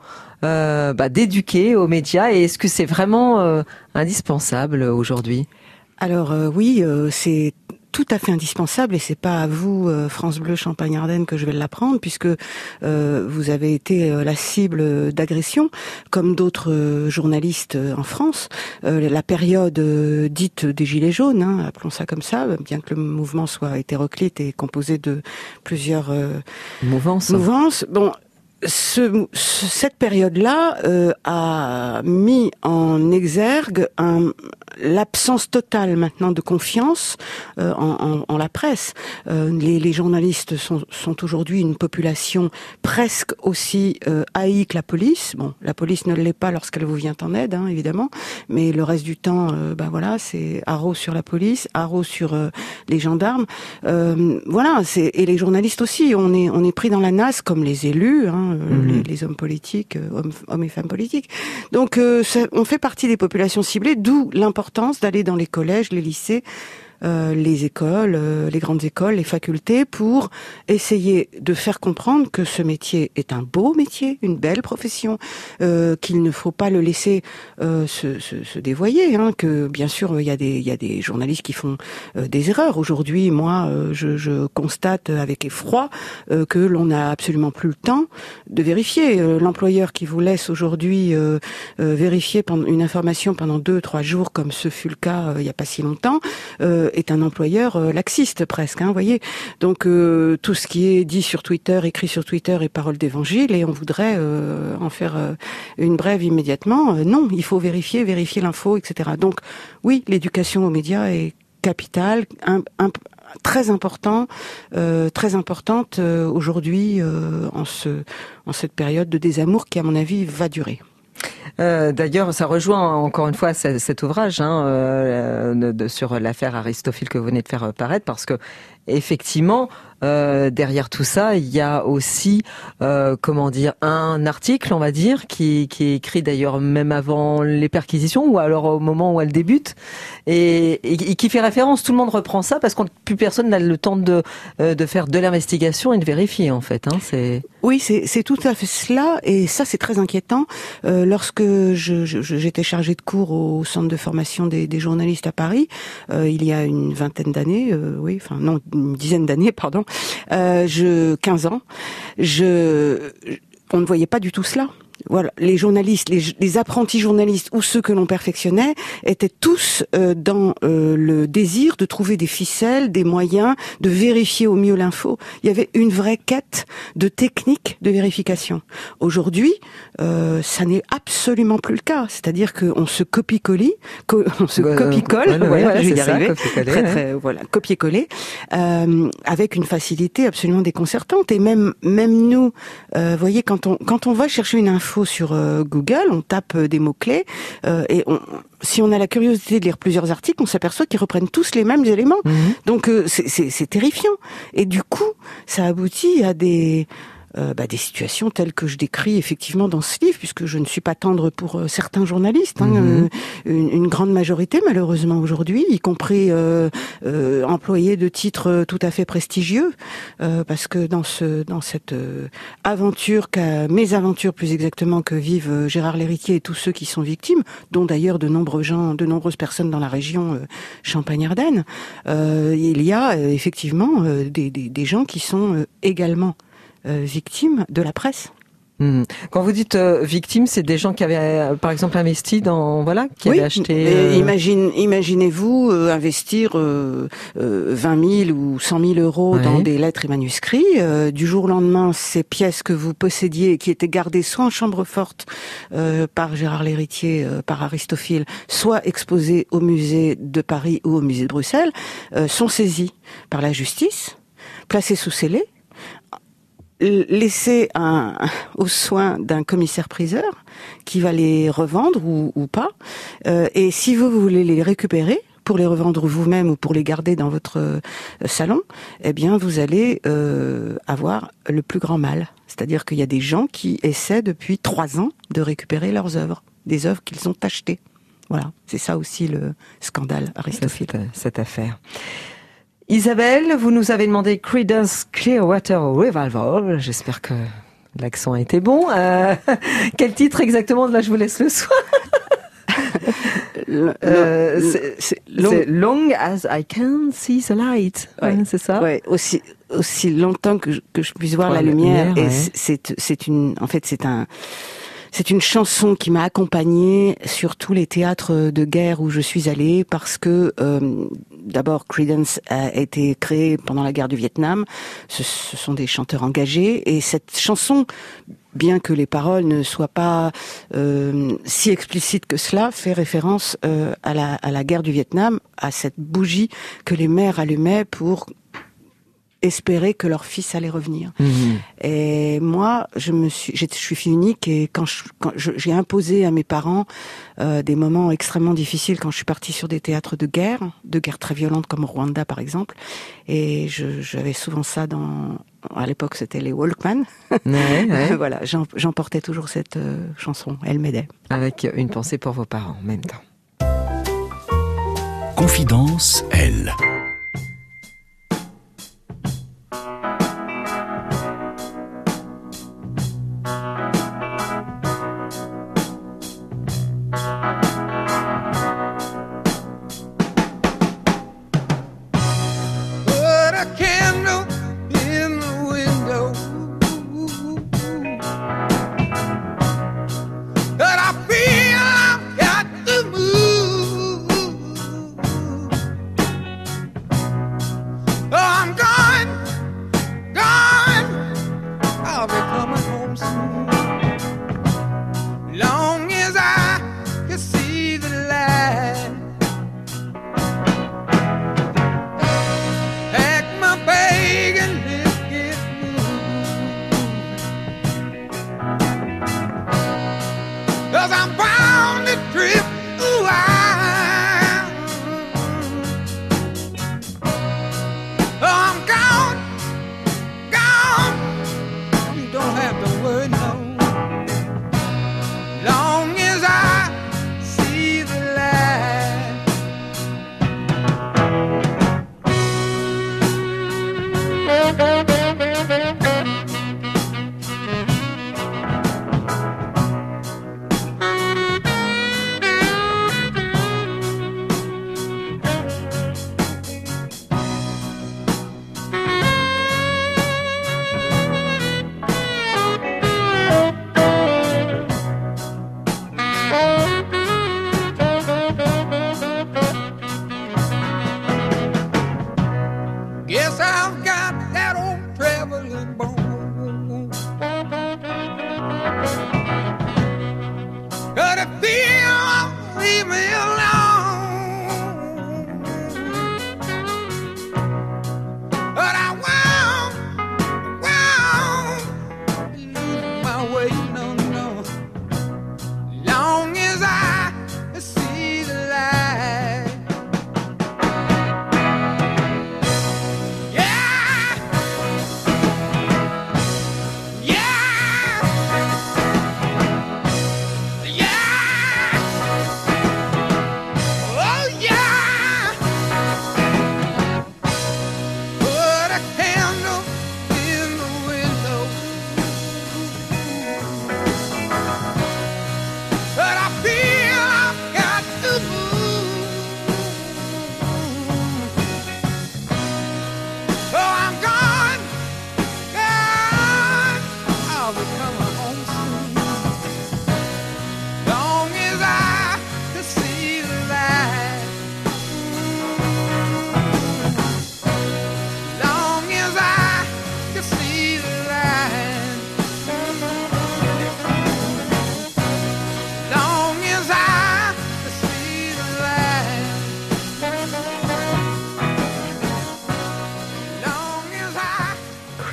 euh, bah, d'éduquer aux médias et est-ce que c'est vraiment euh, indispensable aujourd'hui? Alors oui, c'est tout à fait indispensable et c'est pas à vous euh, France Bleu Champagne Ardenne que je vais l'apprendre puisque euh, vous avez été euh, la cible d'agression comme d'autres journalistes en France. la période dite des gilets jaunes, hein, appelons ça comme ça, bien que le mouvement soit hétéroclite et composé de plusieurs mouvances. Mouvances. Bon, ce, cette période-là a mis en exergue un, l'absence totale maintenant de confiance euh, en, en, la presse. Euh, les, les, journalistes sont, sont aujourd'hui une population presque aussi euh, haïe que la police. Bon, la police ne l'est pas lorsqu'elle vous vient en aide, hein, évidemment, mais le reste du temps, ben voilà, c'est haro sur la police, haro sur les gendarmes. voilà, c'est et les journalistes aussi. On est on est pris dans la nasse comme les élus, hein, mhm. les, hommes politiques, hommes, hommes, et femmes politiques. Donc, on fait partie des populations ciblées, d'où l'importance d'aller dans les collèges, les lycées, euh, les écoles, euh, les grandes écoles, les facultés, pour essayer de faire comprendre que ce métier est un beau métier, une belle profession, euh, qu'il ne faut pas le laisser se, se, se, dévoyer. Hein, que bien sûr, il y a des y a des journalistes qui font des erreurs. Aujourd'hui, moi, je, je, constate avec effroi que l'on n'a absolument plus le temps de vérifier. L'employeur qui vous laisse aujourd'hui vérifier une information pendant deux trois jours, comme ce fut le cas il n'y a pas si longtemps est un employeur euh, laxiste presque, hein, voyez. Donc euh, tout ce qui est dit sur Twitter, écrit sur Twitter est parole d'évangile et on voudrait euh, en faire une brève immédiatement. non, il faut vérifier, vérifier l'info, etc. Donc oui, l'éducation aux médias est capitale, très important, très importante aujourd'hui en ce en cette période de désamour qui à mon avis va durer. Euh, d'ailleurs, ça rejoint encore une fois cet ouvrage hein, euh, de, sur l'affaire Aristophile que vous venez de faire paraître, parce que effectivement, euh, derrière tout ça, il y a aussi, comment dire, un article, on va dire, qui, qui est écrit d'ailleurs même avant les perquisitions ou alors au moment où elle débute, et, et qui fait référence. Tout le monde reprend ça parce que plus personne n'a le temps de, de faire de l'investigation et de vérifier en fait. Hein, c'est Oui, c'est tout à fait cela, et ça c'est très inquiétant. Euh, lorsque j'étais je, chargée de cours au centre de formation des, des journalistes à Paris, euh, il y a une vingtaine d'années, euh, oui, enfin non, une dizaine d'années, pardon, euh, je 15 ans, je, on ne voyait pas du tout cela voilà, les journalistes, les, apprentis journalistes ou ceux que l'on perfectionnait étaient tous euh, dans euh, le désir de trouver des ficelles, des moyens de vérifier au mieux l'info. Il y avait une vraie quête de technique de vérification. Aujourd'hui, euh, ça n'est absolument plus le cas. C'est-à-dire qu'on se copie-colle, on se copie-colle, voilà, je vais y arriver, très, très, voilà, copier-coller, avec une facilité absolument déconcertante. Et même, même nous, vous voyez, quand on quand on va chercher une info sur euh, Google, on tape euh, des mots-clés euh, et si on a la curiosité de lire plusieurs articles, on s'aperçoit qu'ils reprennent tous les mêmes éléments. Mhm. Donc c'est terrifiant. Et du coup, ça aboutit à des euh, bah, des situations telles que je décris effectivement dans ce livre, puisque je ne suis pas tendre pour euh, certains journalistes, hein, mhm. euh, une, grande majorité malheureusement aujourd'hui, y compris employés de titres tout à fait prestigieux, parce que dans ce dans cette aventure, mes aventures plus exactement que vivent Gérard Léritier et tous ceux qui sont victimes, dont d'ailleurs de nombreux gens, de nombreuses personnes dans la région Champagne-Ardenne, il y a effectivement des, des, des gens qui sont également euh, victimes de la presse. Hmm. Quand vous dites euh, victimes, c'est des gens qui avaient, euh, par exemple, investi dans, voilà, qui avaient acheté. Imagine, imaginez-vous investir 20 000 ou 100 000 euros dans des lettres et manuscrits. du jour au lendemain, ces pièces que vous possédiez, qui étaient gardées soit en chambre forte par Gérard Lhéritier, par Aristophile, soit exposées au musée de Paris ou au musée de Bruxelles, sont saisies par la justice, placées sous scellé laisser un, aux soins d'un commissaire-priseur qui va les revendre ou, ou pas. Euh, et si vous, voulez les récupérer, pour les revendre vous-même ou pour les garder dans votre euh, salon, eh bien, vous allez euh, avoir le plus grand mal. C'est-à-dire qu'il y a des gens qui essaient depuis trois ans de récupérer leurs œuvres, des œuvres qu'ils ont achetées. Voilà, c'est ça aussi le scandale Aristophile. cette affaire. Isabelle, vous nous avez demandé Creedence Clearwater Revival. J'espère que l'accent a été bon. Euh, quel titre exactement Là, je vous laisse le soin. Euh, c'est long, as I can see the light. c'est ça. Ouais, aussi aussi longtemps que je, que je puisse voir la, lumière. et c'est c'est une en fait c'est un c'est une chanson qui m'a accompagnée sur tous les théâtres de guerre où je suis allée parce que euh, d'abord Creedence a été créé pendant la guerre du Vietnam. Ce, sont des chanteurs engagés et cette chanson, bien que les paroles ne soient pas euh, si explicites que cela, fait référence euh, à, la, à la guerre du Vietnam, à cette bougie que les mères allumaient pour espérer que leur fils allait revenir. Mhm. Et moi, je me suis, je suis fille unique et quand j'ai imposé à mes parents euh, des moments extrêmement difficiles quand je suis partie sur des théâtres de guerre, de guerre très violentes comme Rwanda par exemple, et j'avais souvent ça dans, à l'époque c'était les Walkman. Ouais, voilà, j'emportais toujours cette euh, chanson, elle m'aidait. Avec une pensée pour vos parents en même temps. Confidence, elle.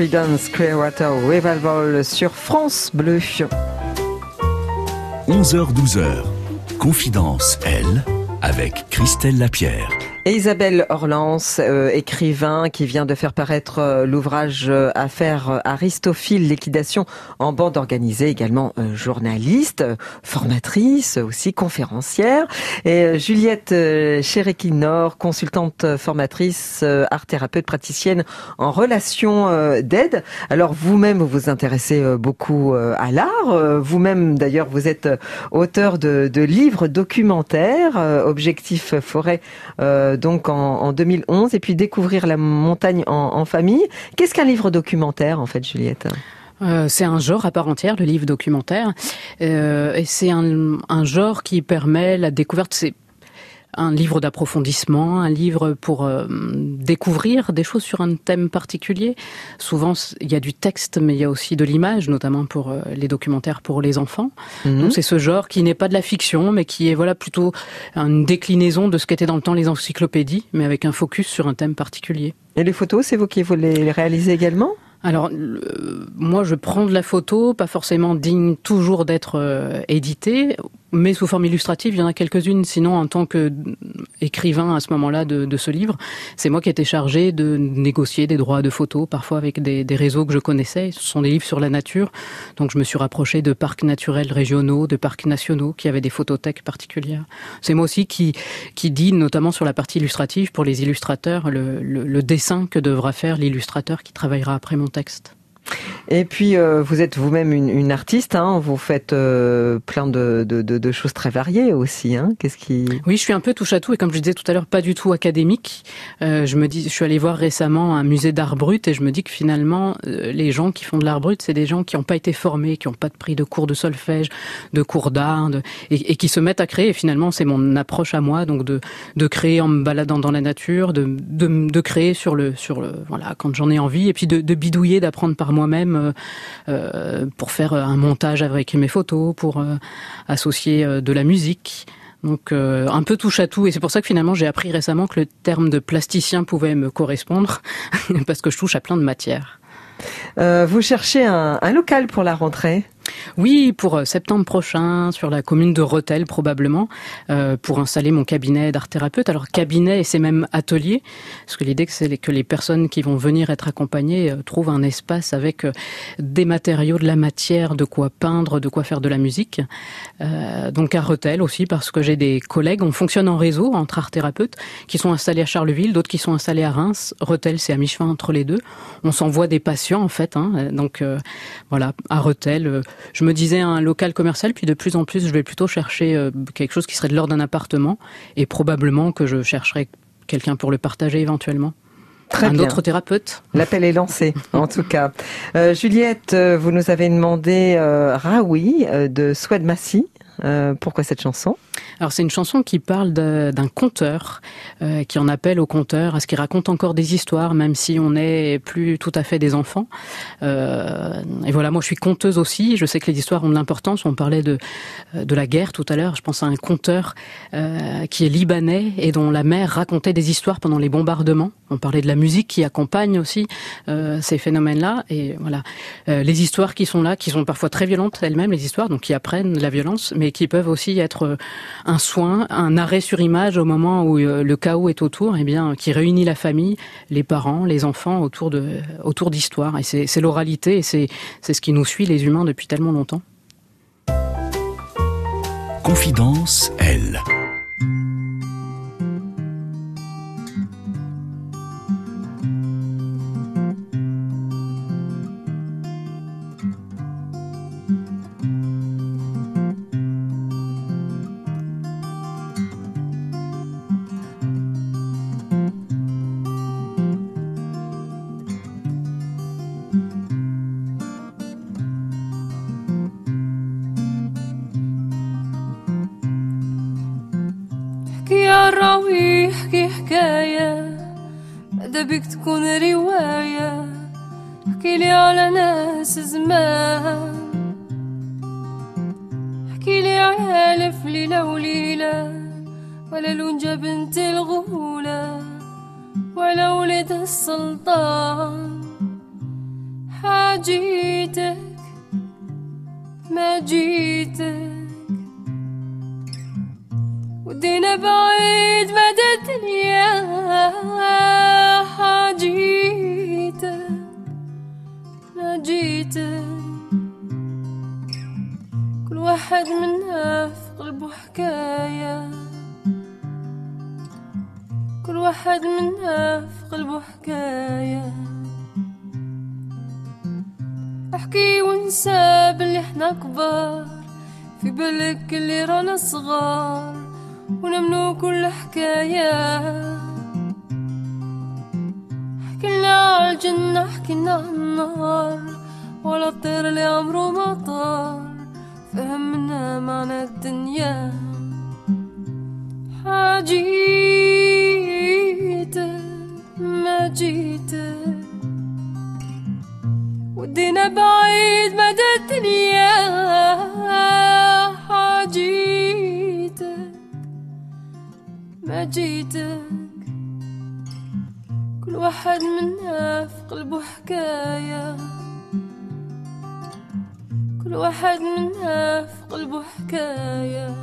Creedence Clearwater Revival sur France Bleu. 11h-12h, Confidence, elle, avec Christelle Lapierre. Et Isabelle Orlance, euh, écrivain qui vient de faire paraître euh, l'ouvrage euh, Affaire Aristophile, liquidation en bande organisée, également journaliste, formatrice, aussi conférencière. Et Juliette Cherekinor, consultante formatrice, art thérapeute, praticienne en relation d'aide. Alors vous-même, vous vous intéressez beaucoup à l'art. Vous-même, d'ailleurs, vous êtes auteur de, de livres documentaires, Objectif Forêt donc en, 2011, et puis découvrir la montagne en, famille. Qu'est-ce qu'un livre documentaire, en fait, Juliette? Euh, c'est un genre à part entière, le livre documentaire, euh, et c'est un, genre qui permet la découverte. Un livre d'approfondissement, un livre pour euh, découvrir des choses sur un thème particulier. Souvent, il y a du texte, mais il y a aussi de l'image, notamment pour euh, les documentaires pour les enfants. Mhm. Donc c'est ce genre qui n'est pas de la fiction, mais qui est voilà plutôt une déclinaison de ce qu'étaient dans le temps les encyclopédies, mais avec un focus sur un thème particulier. Et les photos, c'est vous qui vous les réalisez également? Alors, moi, je prends de la photo, pas forcément digne toujours d'être euh, éditée, mais sous forme illustrative, il y en a quelques-unes. Sinon, en tant qu'écrivain à ce moment-là de, ce livre, c'est moi qui étais chargé de négocier des droits de photos, parfois avec des, réseaux que je connaissais. Ce sont des livres sur la nature, donc je me suis rapproché de parcs naturels régionaux, de parcs nationaux qui avaient des photothèques particulières. C'est moi aussi qui qui dit, notamment sur la partie illustrative, pour les illustrateurs, le dessin que devra faire l'illustrateur qui travaillera après mon texte. Et puis, euh, vous êtes vous-même une, artiste, hein, vous faites euh, plein de, choses très variées aussi. Hein. Qu'est-ce qui Oui, je suis un peu touche à tout et comme je disais tout à l'heure, pas du tout académique. Euh, je me dis, je suis allée voir récemment un musée d'art brut et je me dis que finalement, les gens qui font de l'art brut, c'est des gens qui n'ont pas été formés, qui n'ont pas de prix de cours de solfège, de cours d'art, et, qui se mettent à créer. Et finalement, c'est mon approche à moi, donc de, créer en me baladant dans la nature, de, créer sur le, sur le, voilà, quand j'en ai envie, et puis de, de bidouiller, d'apprendre par moi-même euh, euh, pour faire un montage avec mes photos, pour euh, associer de la musique. Donc un peu touche à tout et c'est pour ça que finalement j'ai appris récemment que le terme de plasticien pouvait me correspondre parce que je touche à plein de matières. vous cherchez un, un local pour la rentrée? Oui, pour euh, septembre prochain, sur la commune de Rotel probablement, euh, pour installer mon cabinet d'art thérapeute. Alors cabinet et c'est même atelier, parce que l'idée c'est que les personnes qui vont venir être accompagnées euh, trouvent un espace avec des matériaux, de la matière, de quoi peindre, de quoi faire de la musique. donc à Rotel aussi, parce que j'ai des collègues, on fonctionne en réseau entre art thérapeutes, qui sont installés à Charleville, d'autres qui sont installés à Reims. Rotel, c'est à mi-chemin entre les deux. On s'envoie des patients en fait. Hein, donc voilà, à Rotel je me disais un local commercial, puis de plus en plus, je vais plutôt chercher euh, quelque chose qui serait de l'ordre d'un appartement, et probablement que je chercherai quelqu'un pour le partager éventuellement. Très un autre thérapeute. L'appel est lancé, en tout cas. Euh, Juliette, euh, vous nous avez demandé euh, Raoui de Swed Massy. pourquoi cette chanson? Alors c'est une chanson qui parle d'un conteur euh, qui en appelle au conteur à ce qu'il raconte encore des histoires, même si on n'est plus tout à fait des enfants. Euh, et voilà, moi je suis conteuse aussi. Je sais que les histoires ont de l'importance. On parlait de de la guerre tout à l'heure. Je pense à un conteur euh, qui est libanais et dont la mère racontait des histoires pendant les bombardements. On parlait de la musique qui accompagne aussi euh, ces phénomènes-là. Et voilà, euh, les histoires qui sont là, qui sont parfois très violentes elles-mêmes, les histoires, donc qui apprennent la violence, mais qui peuvent aussi être un soin, un arrêt sur image au moment où euh, le chaos est autour, et eh bien, qui réunit la famille, les parents, les enfants autour autour d'histoires. Et c'est l'oralité et c'est ce qui nous suit les humains depuis tellement longtemps. Confidence, elle. كل واحد منا في قلبه حكاية. احكي وانسى باللي إحنا كبار في بالك اللي رانا صغار ونمنو كل حكاية. حكينا على الجنة حكينا على النار ولا الطير اللي عمره ما طار فهمنا معنى الدنيا. حاجيتك ما جيتك ودينا بعيد مدى الدنيا ما جيتك. كل واحد منا في قلبه حكاية. كل واحد منا في قلبه حكاية.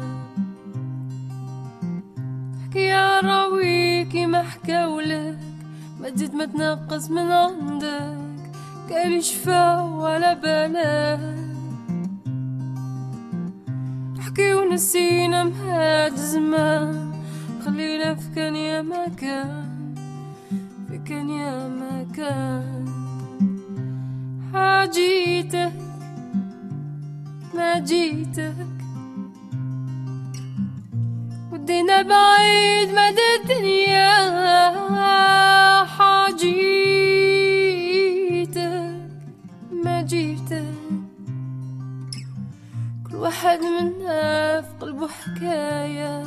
احكي يا راويكي ما حكاولك. ما تزيد ما تنقص من عندك قال شفا ولا بالك احكي ونسينا مهاد زمان خلينا في كان يا ما كان في كان يا ما كان حاجيتك ما ودينا بعيد مدى الدنيا حاجيتك ما جيتك. كل واحد منا في قلبه حكاية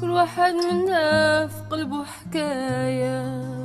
كل واحد منا في قلبه حكايه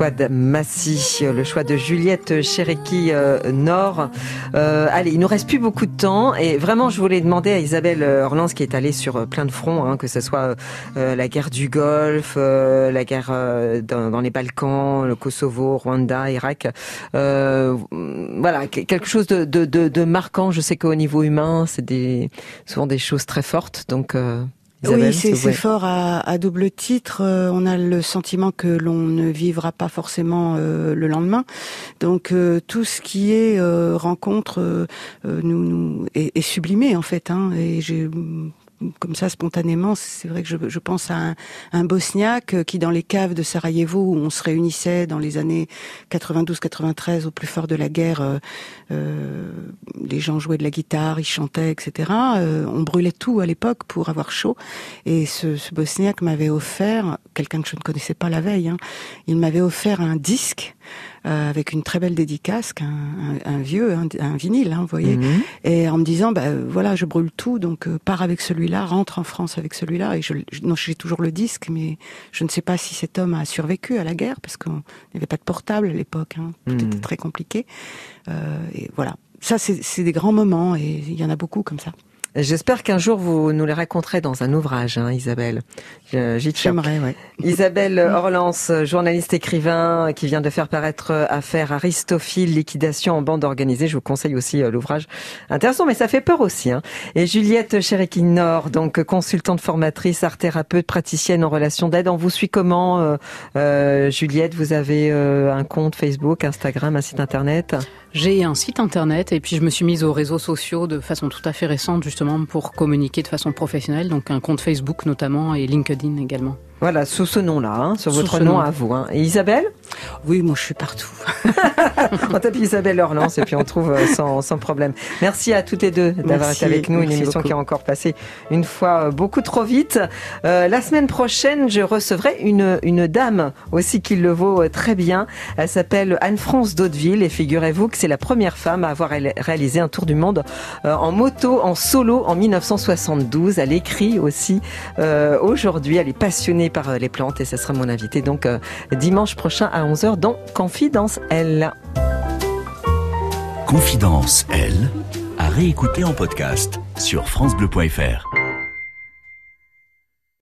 Swad Massy, le choix de Juliette Chereki euh, Nord. Euh, allez, il nous reste plus beaucoup de temps et vraiment, je voulais demander à Isabelle Orlans qui est allée sur plein de fronts, hein, que ce soit euh, la guerre du Golfe, euh, la guerre euh, dans, dans, les Balkans, le Kosovo, Rwanda, Irak. Euh, voilà, quelque chose de, de, de, de marquant. Je sais qu'au niveau humain, c'est des, souvent des choses très fortes. Donc Isabelle, oui, c'est fort à, à, double titre. Euh, on a le sentiment que l'on ne vivra pas forcément euh, le lendemain. Donc euh, tout ce qui est euh, rencontre nous, nous est, est, sublimé en fait. Hein, et j'ai comme ça spontanément, c'est vrai que je, je pense à un, un, bosniaque qui, dans les caves de Sarajevo, où on se réunissait dans les années 92-93, au plus fort de la guerre, euh, euh, les gens jouaient de la guitare, ils chantaient, etc. Euh, on brûlait tout à l'époque pour avoir chaud. Et ce, ce bosniaque m'avait offert, quelqu'un que je ne connaissais pas la veille, hein, il m'avait offert un disque euh, avec une très belle dédicace, un, un, un vieux, un, un, vinyle, hein, vous voyez, mmh. et en me disant, bah, voilà, je brûle tout, donc euh, pars avec celui-là, rentre en France avec celui-là. Et je, je non, j'ai toujours le disque, mais je ne sais pas si cet homme a survécu à la guerre, parce qu'il n'y avait pas de portable à l'époque, hein, tout mmh. était très compliqué. Euh, et voilà, ça, c'est des grands moments, et il y en a beaucoup comme ça. J'espère qu'un jour vous nous les raconterez dans un ouvrage, hein, Isabelle. J'aimerais, ouais. Isabelle Orlans, journaliste écrivain qui vient de faire paraître Affaire Aristophile, liquidation en bande organisée. Je vous conseille aussi l'ouvrage intéressant, mais ça fait peur aussi. Hein. Et Juliette Cherekin-Nord, donc consultante formatrice, art thérapeute, praticienne en relation d'aide. On vous suit comment, euh, euh, Juliette? Vous avez euh, un compte Facebook, Instagram, un site internet? J'ai un site internet et puis je me suis mise aux réseaux sociaux de façon tout à fait récente justement pour communiquer de façon professionnelle, donc un compte Facebook notamment et LinkedIn également. Voilà, sous ce nom-là, hein, sur sous votre nom, nom, à vous. Hein. Et Isabelle? Oui, moi je suis partout. on tape Isabelle Orlance et puis on trouve euh, sans, sans problème. Merci à toutes les deux d'avoir été avec nous. Une émission qui a encore passé une fois euh, beaucoup trop vite. Euh, la semaine prochaine, je recevrai une, une dame aussi qui le vaut très bien. Elle s'appelle Anne-France Daudeville et figurez-vous que c'est la première femme à avoir réalisé un tour du monde en moto, en solo en 1972. Elle écrit aussi aujourd'hui. Elle est passionnée par les plantes et ce sera mon invité donc dimanche prochain à 11h dans Confidence Elle. Confidence Elle, à réécouter en podcast sur FranceBleu.fr.